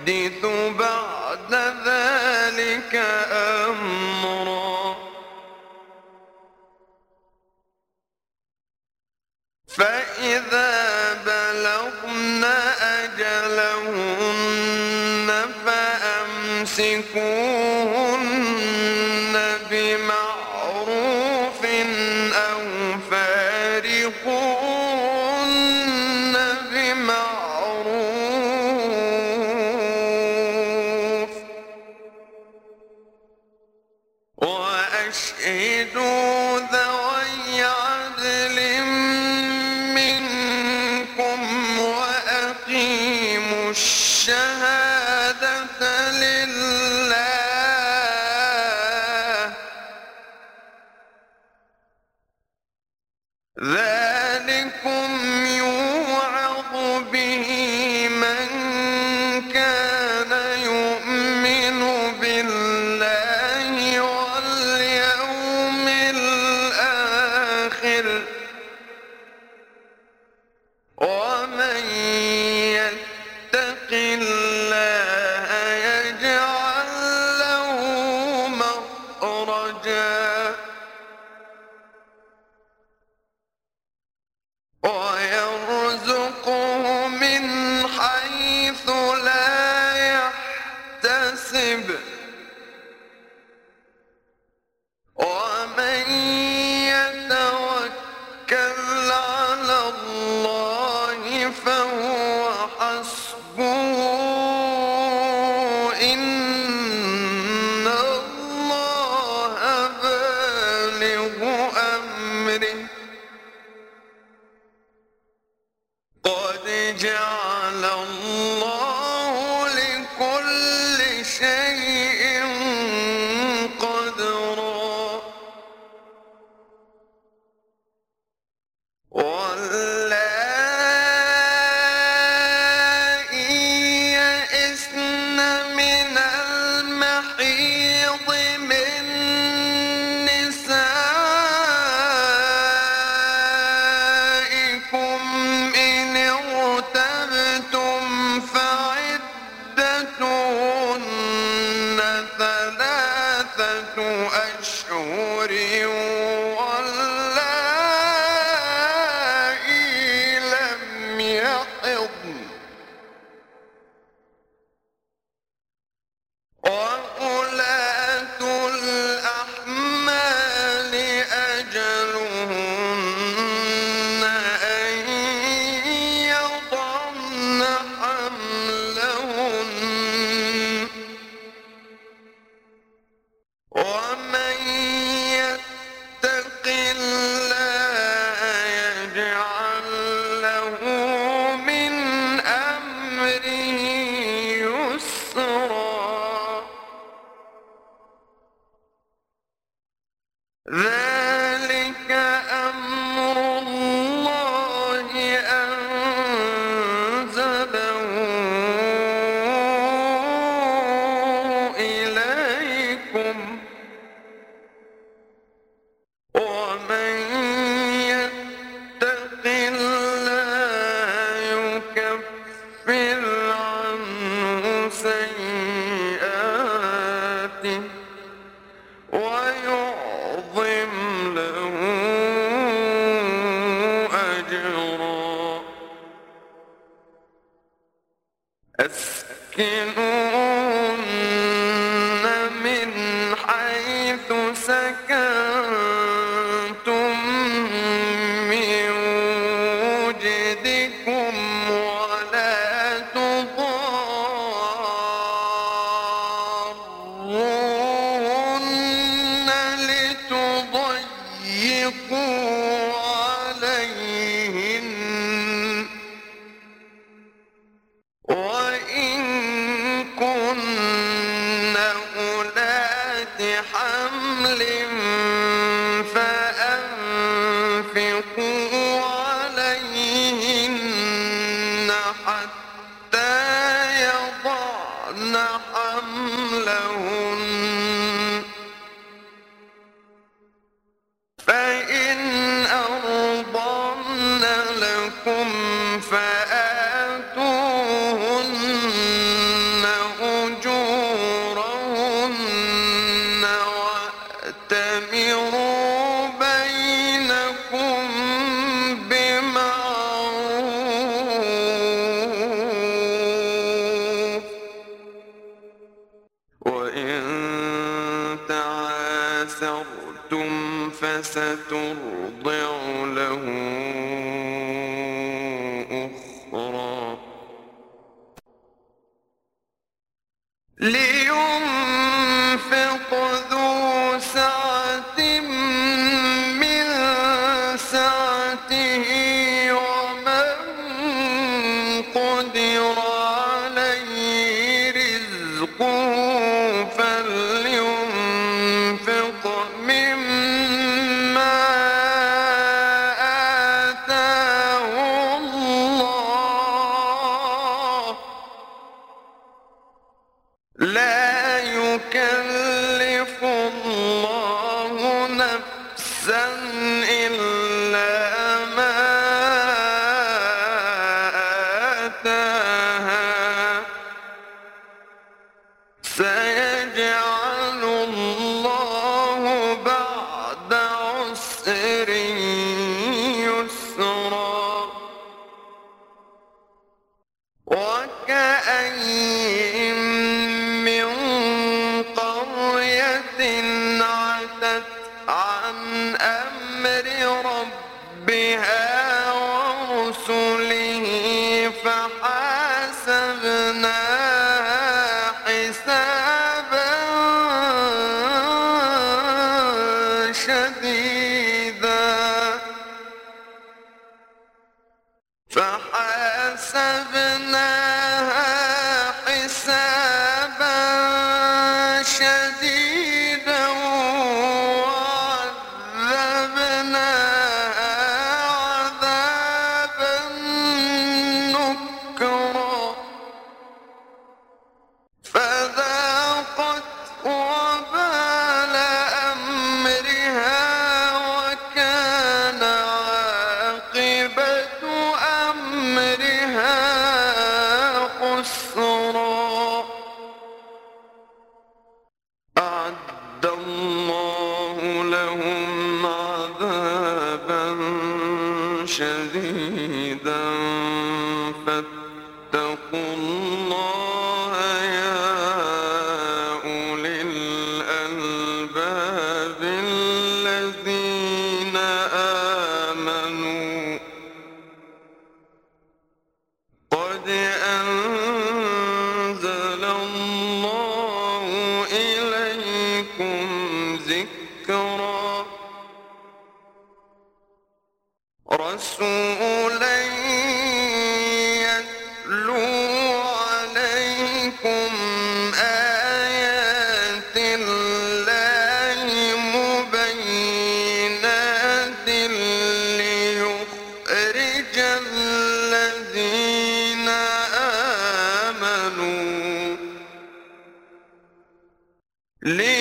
يحدث الشهادة لله. ذلكم يوعظ به من كان يؤمن بالله واليوم الآخر. يحتسب ومن يتوكل على الله فهو حسبه. إن الله بالغ أمره. قد جعل الله أسكنوا tempo. ترضع له فحاسبناها حسابا شديدا. فاتقوا الله يا أولي الألباب الذين آمنوا. قد أنزل الله إليكم ذكرا. رسول lee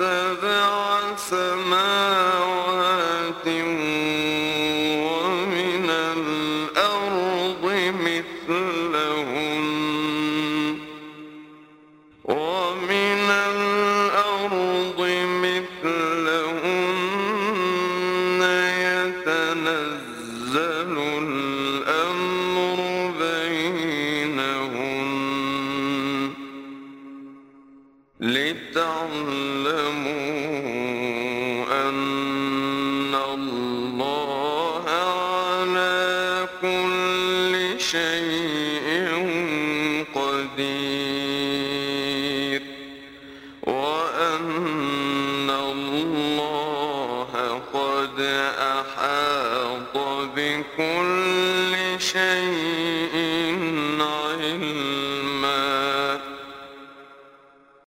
سبع سماوات على كل شيء